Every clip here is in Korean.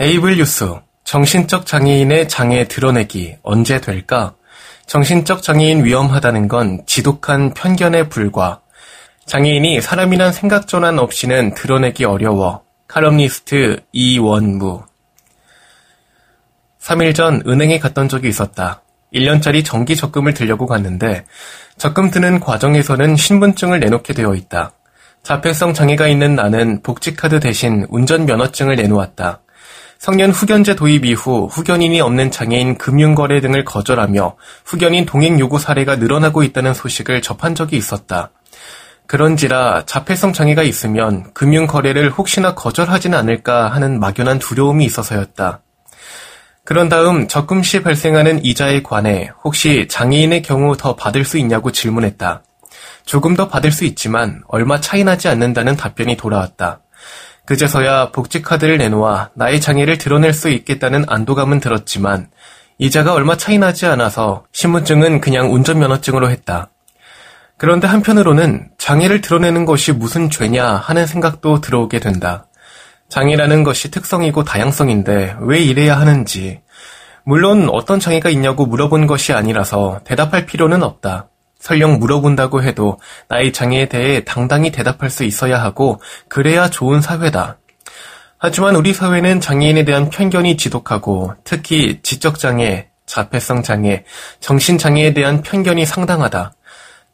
에이블 뉴스 정신적 장애인의 장애 드러내기 언제 될까? 정신적 장애인 위험하다는 건 지독한 편견에 불과. 장애인이 사람이란 생각 전환 없이는 드러내기 어려워. 칼럼니스트 이원무. 3일 전 은행에 갔던 적이 있었다. 1년짜리 정기 적금을 들려고 갔는데 적금 드는 과정에서는 신분증을 내놓게 되어 있다. 자폐성 장애가 있는 나는 복지카드 대신 운전면허증을 내놓았다. 성년 후견제 도입 이후 후견인이 없는 장애인 금융거래 등을 거절하며 후견인 동행 요구 사례가 늘어나고 있다는 소식을 접한 적이 있었다. 그런지라 자폐성 장애가 있으면 금융 거래를 혹시나 거절하지는 않을까 하는 막연한 두려움이 있어서였다. 그런 다음 적금 시 발생하는 이자에 관해 혹시 장애인의 경우 더 받을 수 있냐고 질문했다. 조금 더 받을 수 있지만 얼마 차이 나지 않는다는 답변이 돌아왔다. 그제서야 복지카드를 내놓아 나의 장애를 드러낼 수 있겠다는 안도감은 들었지만 이자가 얼마 차이 나지 않아서 신분증은 그냥 운전면허증으로 했다. 그런데 한편으로는 장애를 드러내는 것이 무슨 죄냐 하는 생각도 들어오게 된다. 장애라는 것이 특성이고 다양성인데 왜 이래야 하는지. 물론 어떤 장애가 있냐고 물어본 것이 아니라서 대답할 필요는 없다. 설령 물어본다고 해도 나의 장애에 대해 당당히 대답할 수 있어야 하고 그래야 좋은 사회다. 하지만 우리 사회는 장애인에 대한 편견이 지독하고 특히 지적장애, 자폐성 장애, 정신장애에 대한 편견이 상당하다.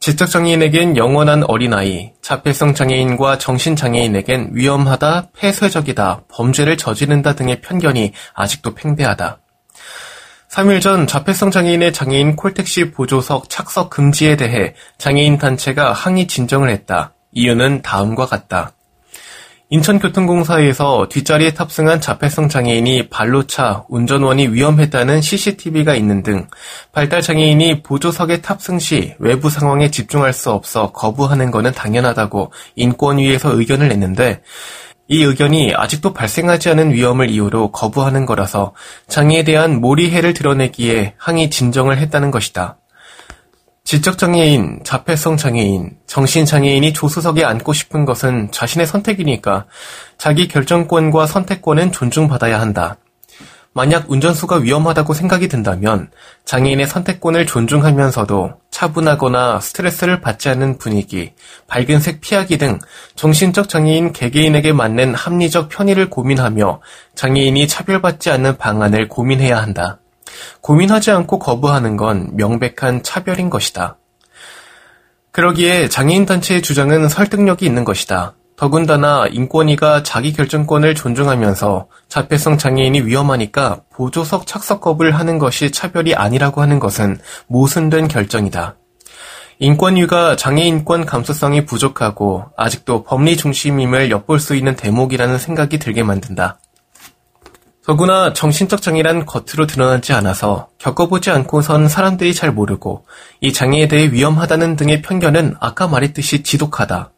지적장애인에겐 영원한 어린아이, 자폐성 장애인과 정신장애인에겐 위험하다, 폐쇄적이다, 범죄를 저지른다 등의 편견이 아직도 팽배하다. 3일 전 자폐성 장애인의 장애인 콜택시 보조석 착석 금지에 대해 장애인 단체가 항의 진정을 했다. 이유는 다음과 같다. 인천교통공사에서 뒷자리에 탑승한 자폐성 장애인이 발로 차 운전원이 위험했다는 CCTV가 있는 등 발달 장애인이 보조석에 탑승 시 외부 상황에 집중할 수 없어 거부하는 것은 당연하다고 인권위에서 의견을 냈는데 이 의견이 아직도 발생하지 않은 위험을 이유로 거부하는 거라서 장애에 대한 몰이해를 드러내기에 항의 진정을 했다는 것이다. 지적장애인, 자폐성 장애인, 정신장애인이 조수석에 앉고 싶은 것은 자신의 선택이니까 자기 결정권과 선택권은 존중받아야 한다. 만약 운전수가 위험하다고 생각이 든다면 장애인의 선택권을 존중하면서도 차분하거나 스트레스를 받지 않는 분위기, 밝은 색 피하기 등 정신적 장애인 개개인에게 맞는 합리적 편의를 고민하며 장애인이 차별받지 않는 방안을 고민해야 한다. 고민하지 않고 거부하는 건 명백한 차별인 것이다. 그러기에 장애인 단체의 주장은 설득력이 있는 것이다. 더군다나 인권위가 자기 결정권을 존중하면서 자폐성 장애인이 위험하니까 보조석 착석 거부를 하는 것이 차별이 아니라고 하는 것은 모순된 결정이다. 인권위가 장애인권 감수성이 부족하고 아직도 법리 중심임을 엿볼 수 있는 대목이라는 생각이 들게 만든다. 더구나 정신적 장애란 겉으로 드러나지 않아서 겪어보지 않고선 사람들이 잘 모르고 이 장애에 대해 위험하다는 등의 편견은 아까 말했듯이 지독하다.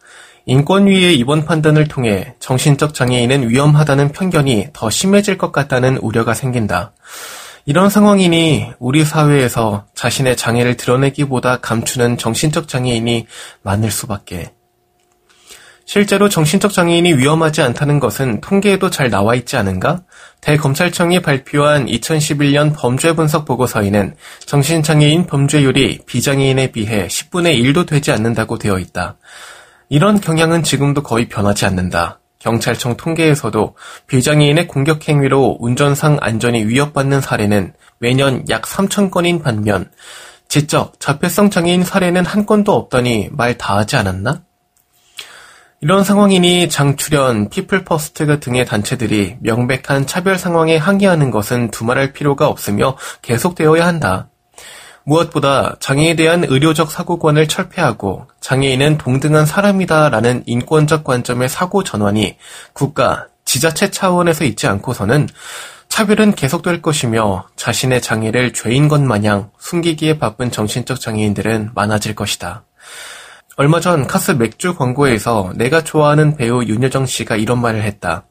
인권위의 이번 판단을 통해 정신적 장애인은 위험하다는 편견이 더 심해질 것 같다는 우려가 생긴다. 이런 상황이니 우리 사회에서 자신의 장애를 드러내기보다 감추는 정신적 장애인이 많을 수밖에. 실제로 정신적 장애인이 위험하지 않다는 것은 통계에도 잘 나와 있지 않은가? 대검찰청이 발표한 2011년 범죄 분석 보고서에는 정신장애인 범죄율이 비장애인에 비해 10분의 1도 되지 않는다고 되어 있다. 이런 경향은 지금도 거의 변하지 않는다. 경찰청 통계에서도 비장애인의 공격 행위로 운전상 안전이 위협받는 사례는 매년 약 3천 건인 반면 지적, 자폐성 장애인 사례는 한 건도 없다니 말 다 하지 않았나? 이런 상황이니 장추련, 피플퍼스트 등의 단체들이 명백한 차별 상황에 항의하는 것은 두말할 필요가 없으며 계속되어야 한다. 무엇보다 장애에 대한 의료적 사고관을 철폐하고 장애인은 동등한 사람이다라는 인권적 관점의 사고 전환이 국가, 지자체 차원에서 있지 않고서는 차별은 계속될 것이며 자신의 장애를 죄인 것 마냥 숨기기에 바쁜 정신적 장애인들은 많아질 것이다. 얼마 전 카스 맥주 광고에서 내가 좋아하는 배우 윤여정 씨가 이런 말을 했다.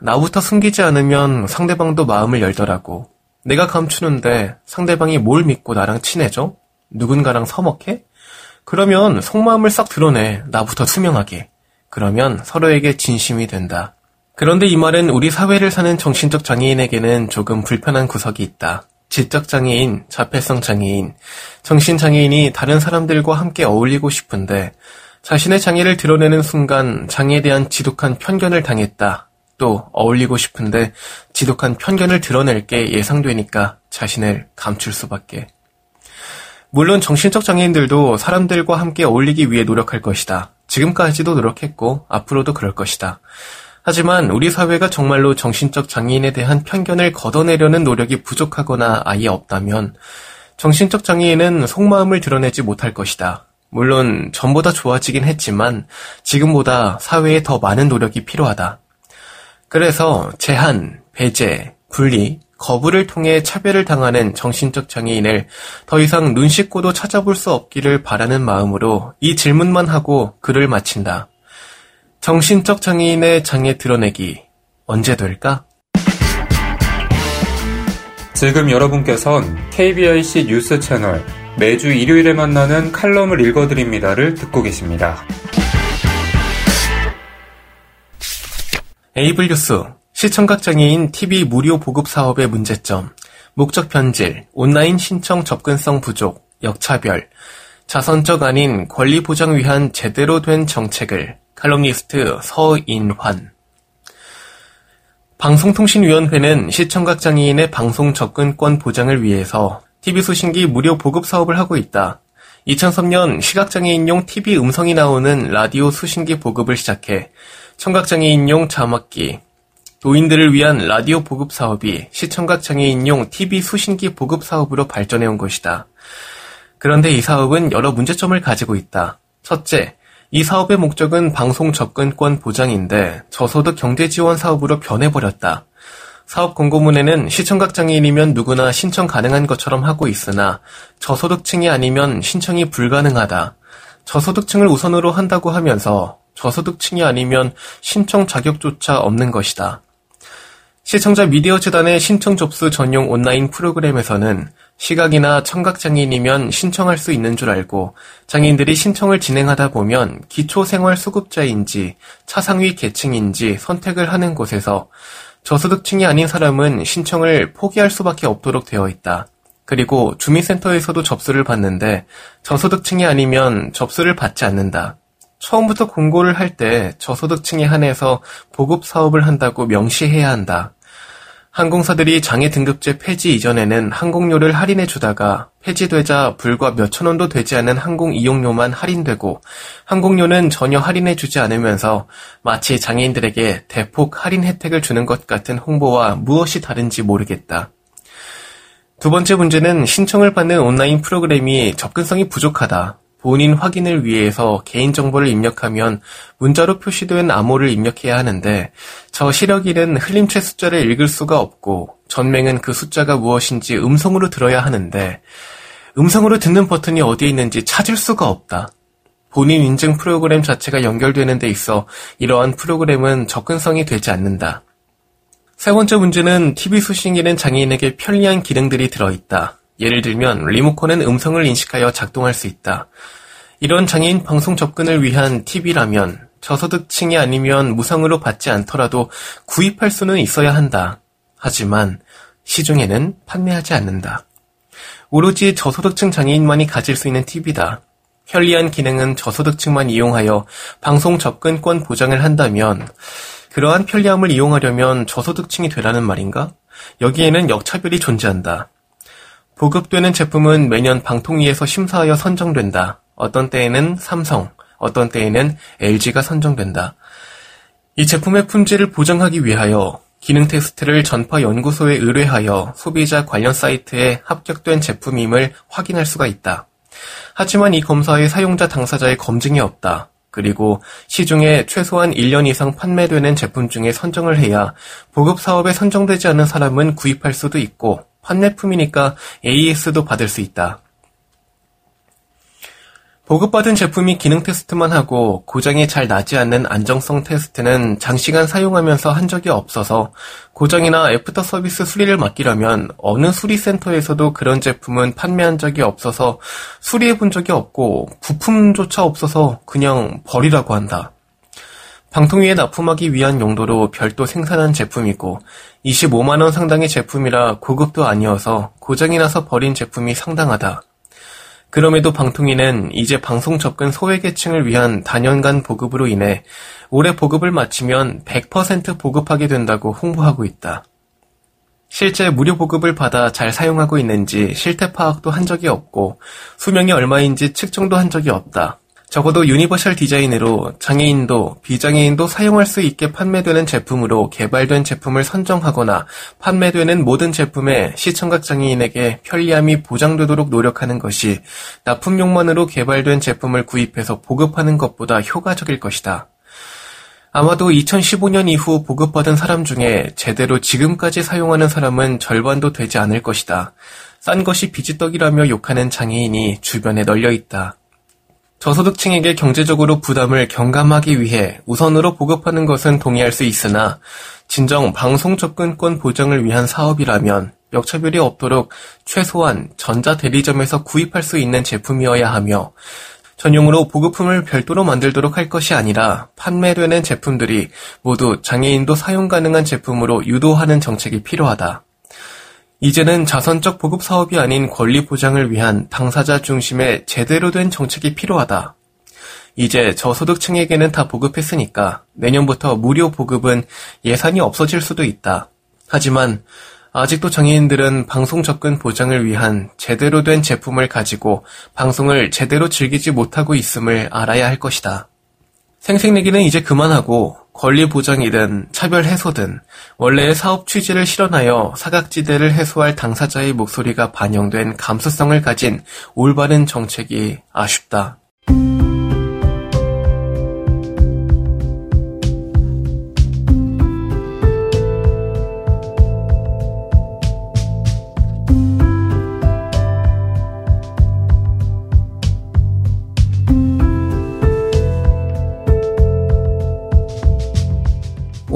나부터 숨기지 않으면 상대방도 마음을 열더라고. 내가 감추는데 상대방이 뭘 믿고 나랑 친해져? 누군가랑 서먹해? 그러면 속마음을 싹 드러내. 나부터 투명하게. 그러면 서로에게 진심이 된다. 그런데 이 말은 우리 사회를 사는 정신적 장애인에게는 조금 불편한 구석이 있다. 지적 장애인, 자폐성 장애인, 정신 장애인이 다른 사람들과 함께 어울리고 싶은데 자신의 장애를 드러내는 순간 장애에 대한 지독한 편견을 당했다. 또 어울리고 싶은데 지독한 편견을 드러낼 게 예상되니까 자신을 감출 수밖에. 물론 정신적 장애인들도 사람들과 함께 어울리기 위해 노력할 것이다. 지금까지도 노력했고 앞으로도 그럴 것이다. 하지만 우리 사회가 정말로 정신적 장애인에 대한 편견을 걷어내려는 노력이 부족하거나 아예 없다면 정신적 장애인은 속마음을 드러내지 못할 것이다. 물론 전보다 좋아지긴 했지만 지금보다 사회에 더 많은 노력이 필요하다. 그래서 제한, 배제, 분리, 거부를 통해 차별을 당하는 정신적 장애인을 더 이상 눈 씻고도 찾아볼 수 없기를 바라는 마음으로 이 질문만 하고 글을 마친다. 정신적 장애인의 장애 드러내기 언제 될까? 지금 여러분께선 KBIC 뉴스 채널 매주 일요일에 만나는 칼럼을 읽어드립니다를 듣고 계십니다. 에이블 뉴스 시청각 장애인 TV 무료 보급 사업의 문제점 목적 변질 온라인 신청 접근성 부족 역차별 자선적 아닌 권리 보장 위한 제대로 된 정책을 칼럼니스트 서인환 방송통신위원회는 시청각 장애인의 방송 접근권 보장을 위해서 TV 수신기 무료 보급 사업을 하고 있다. 2003년 시각장애인용 TV 음성이 나오는 라디오 수신기 보급을 시작해 청각장애인용 자막기, 노인들을 위한 라디오 보급 사업이 시청각장애인용 TV 수신기 보급 사업으로 발전해 온 것이다. 그런데 이 사업은 여러 문제점을 가지고 있다. 첫째, 이 사업의 목적은 방송 접근권 보장인데 저소득 경제 지원 사업으로 변해버렸다. 사업 공고문에는 시청각 장애인이면 누구나 신청 가능한 것처럼 하고 있으나 저소득층이 아니면 신청이 불가능하다. 저소득층을 우선으로 한다고 하면서 저소득층이 아니면 신청 자격조차 없는 것이다. 시청자 미디어 재단의 신청 접수 전용 온라인 프로그램에서는 시각이나 청각장애인이면 신청할 수 있는 줄 알고 장애인들이 신청을 진행하다 보면 기초생활수급자인지 차상위 계층인지 선택을 하는 곳에서 저소득층이 아닌 사람은 신청을 포기할 수밖에 없도록 되어 있다. 그리고 주민센터에서도 접수를 받는데 저소득층이 아니면 접수를 받지 않는다. 처음부터 공고를 할 때 저소득층에 한해서 보급 사업을 한다고 명시해야 한다. 항공사들이 장애 등급제 폐지 이전에는 항공료를 할인해 주다가 폐지되자 불과 몇천 원도 되지 않은 항공 이용료만 할인되고 항공료는 전혀 할인해 주지 않으면서 마치 장애인들에게 대폭 할인 혜택을 주는 것 같은 홍보와 무엇이 다른지 모르겠다. 두 번째 문제는 신청을 받는 온라인 프로그램이 접근성이 부족하다. 본인 확인을 위해서 개인정보를 입력하면 문자로 표시된 암호를 입력해야 하는데 저 시력인은 흘림체 숫자를 읽을 수가 없고 전맹은 그 숫자가 무엇인지 음성으로 들어야 하는데 음성으로 듣는 버튼이 어디에 있는지 찾을 수가 없다. 본인 인증 프로그램 자체가 연결되는 데 있어 이러한 프로그램은 접근성이 되지 않는다. 세 번째 문제는 TV 수신기는 장애인에게 편리한 기능들이 들어있다. 예를 들면 리모컨은 음성을 인식하여 작동할 수 있다. 이런 장애인 방송 접근을 위한 팁이라면 저소득층이 아니면 무상으로 받지 않더라도 구입할 수는 있어야 한다. 하지만 시중에는 판매하지 않는다. 오로지 저소득층 장애인만이 가질 수 있는 팁이다. 편리한 기능은 저소득층만 이용하여 방송 접근권 보장을 한다면 그러한 편리함을 이용하려면 저소득층이 되라는 말인가? 여기에는 역차별이 존재한다. 보급되는 제품은 매년 방통위에서 심사하여 선정된다. 어떤 때에는 삼성, 어떤 때에는 LG가 선정된다. 이 제품의 품질을 보장하기 위하여 기능 테스트를 전파 연구소에 의뢰하여 소비자 관련 사이트에 합격된 제품임을 확인할 수가 있다. 하지만 이 검사에 사용자 당사자의 검증이 없다. 그리고 시중에 최소한 1년 이상 판매되는 제품 중에 선정을 해야 보급 사업에 선정되지 않은 사람은 구입할 수도 있고 판매품이니까 AS도 받을 수 있다. 보급받은 제품이 기능 테스트만 하고 고장이 잘 나지 않는 안정성 테스트는 장시간 사용하면서 한 적이 없어서 고장이나 애프터 서비스 수리를 맡기려면 어느 수리센터에서도 그런 제품은 판매한 적이 없어서 수리해 본 적이 없고 부품조차 없어서 그냥 버리라고 한다. 방통위에 납품하기 위한 용도로 별도 생산한 제품이고 25만원 상당의 제품이라 고급도 아니어서 고장이 나서 버린 제품이 상당하다. 그럼에도 방통위는 이제 방송 접근 소외계층을 위한 다년간 보급으로 인해 올해 보급을 마치면 100% 보급하게 된다고 홍보하고 있다. 실제 무료 보급을 받아 잘 사용하고 있는지 실태 파악도 한 적이 없고 수명이 얼마인지 측정도 한 적이 없다. 적어도 universal design으로 장애인도 비장애인도 사용할 수 있게 판매되는 제품으로 개발된 제품을 선정하거나 판매되는 모든 제품에 시청각 장애인에게 편리함이 보장되도록 노력하는 것이 납품용만으로 개발된 제품을 구입해서 보급하는 것보다 효과적일 것이다. 아마도 2015년 이후 보급받은 사람 중에 제대로 지금까지 사용하는 사람은 절반도 되지 않을 것이다. 싼 것이 비지떡이라며 욕하는 장애인이 주변에 널려 있다. 저소득층에게 경제적으로 부담을 경감하기 위해 우선으로 보급하는 것은 동의할 수 있으나 진정 방송 접근권 보장을 위한 사업이라면 역차별이 없도록 최소한 전자대리점에서 구입할 수 있는 제품이어야 하며 전용으로 보급품을 별도로 만들도록 할 것이 아니라 판매되는 제품들이 모두 장애인도 사용 가능한 제품으로 유도하는 정책이 필요하다. 이제는 자선적 보급 사업이 아닌 권리 보장을 위한 당사자 중심의 제대로 된 정책이 필요하다. 이제 저소득층에게는 다 보급했으니까 내년부터 무료 보급은 예산이 없어질 수도 있다. 하지만 아직도 장애인들은 방송 접근 보장을 위한 제대로 된 제품을 가지고 방송을 제대로 즐기지 못하고 있음을 알아야 할 것이다. 생색내기는 이제 그만하고 권리 보장이든 차별 해소든 원래의 사업 취지를 실현하여 사각지대를 해소할 당사자의 목소리가 반영된 감수성을 가진 올바른 정책이 아쉽다.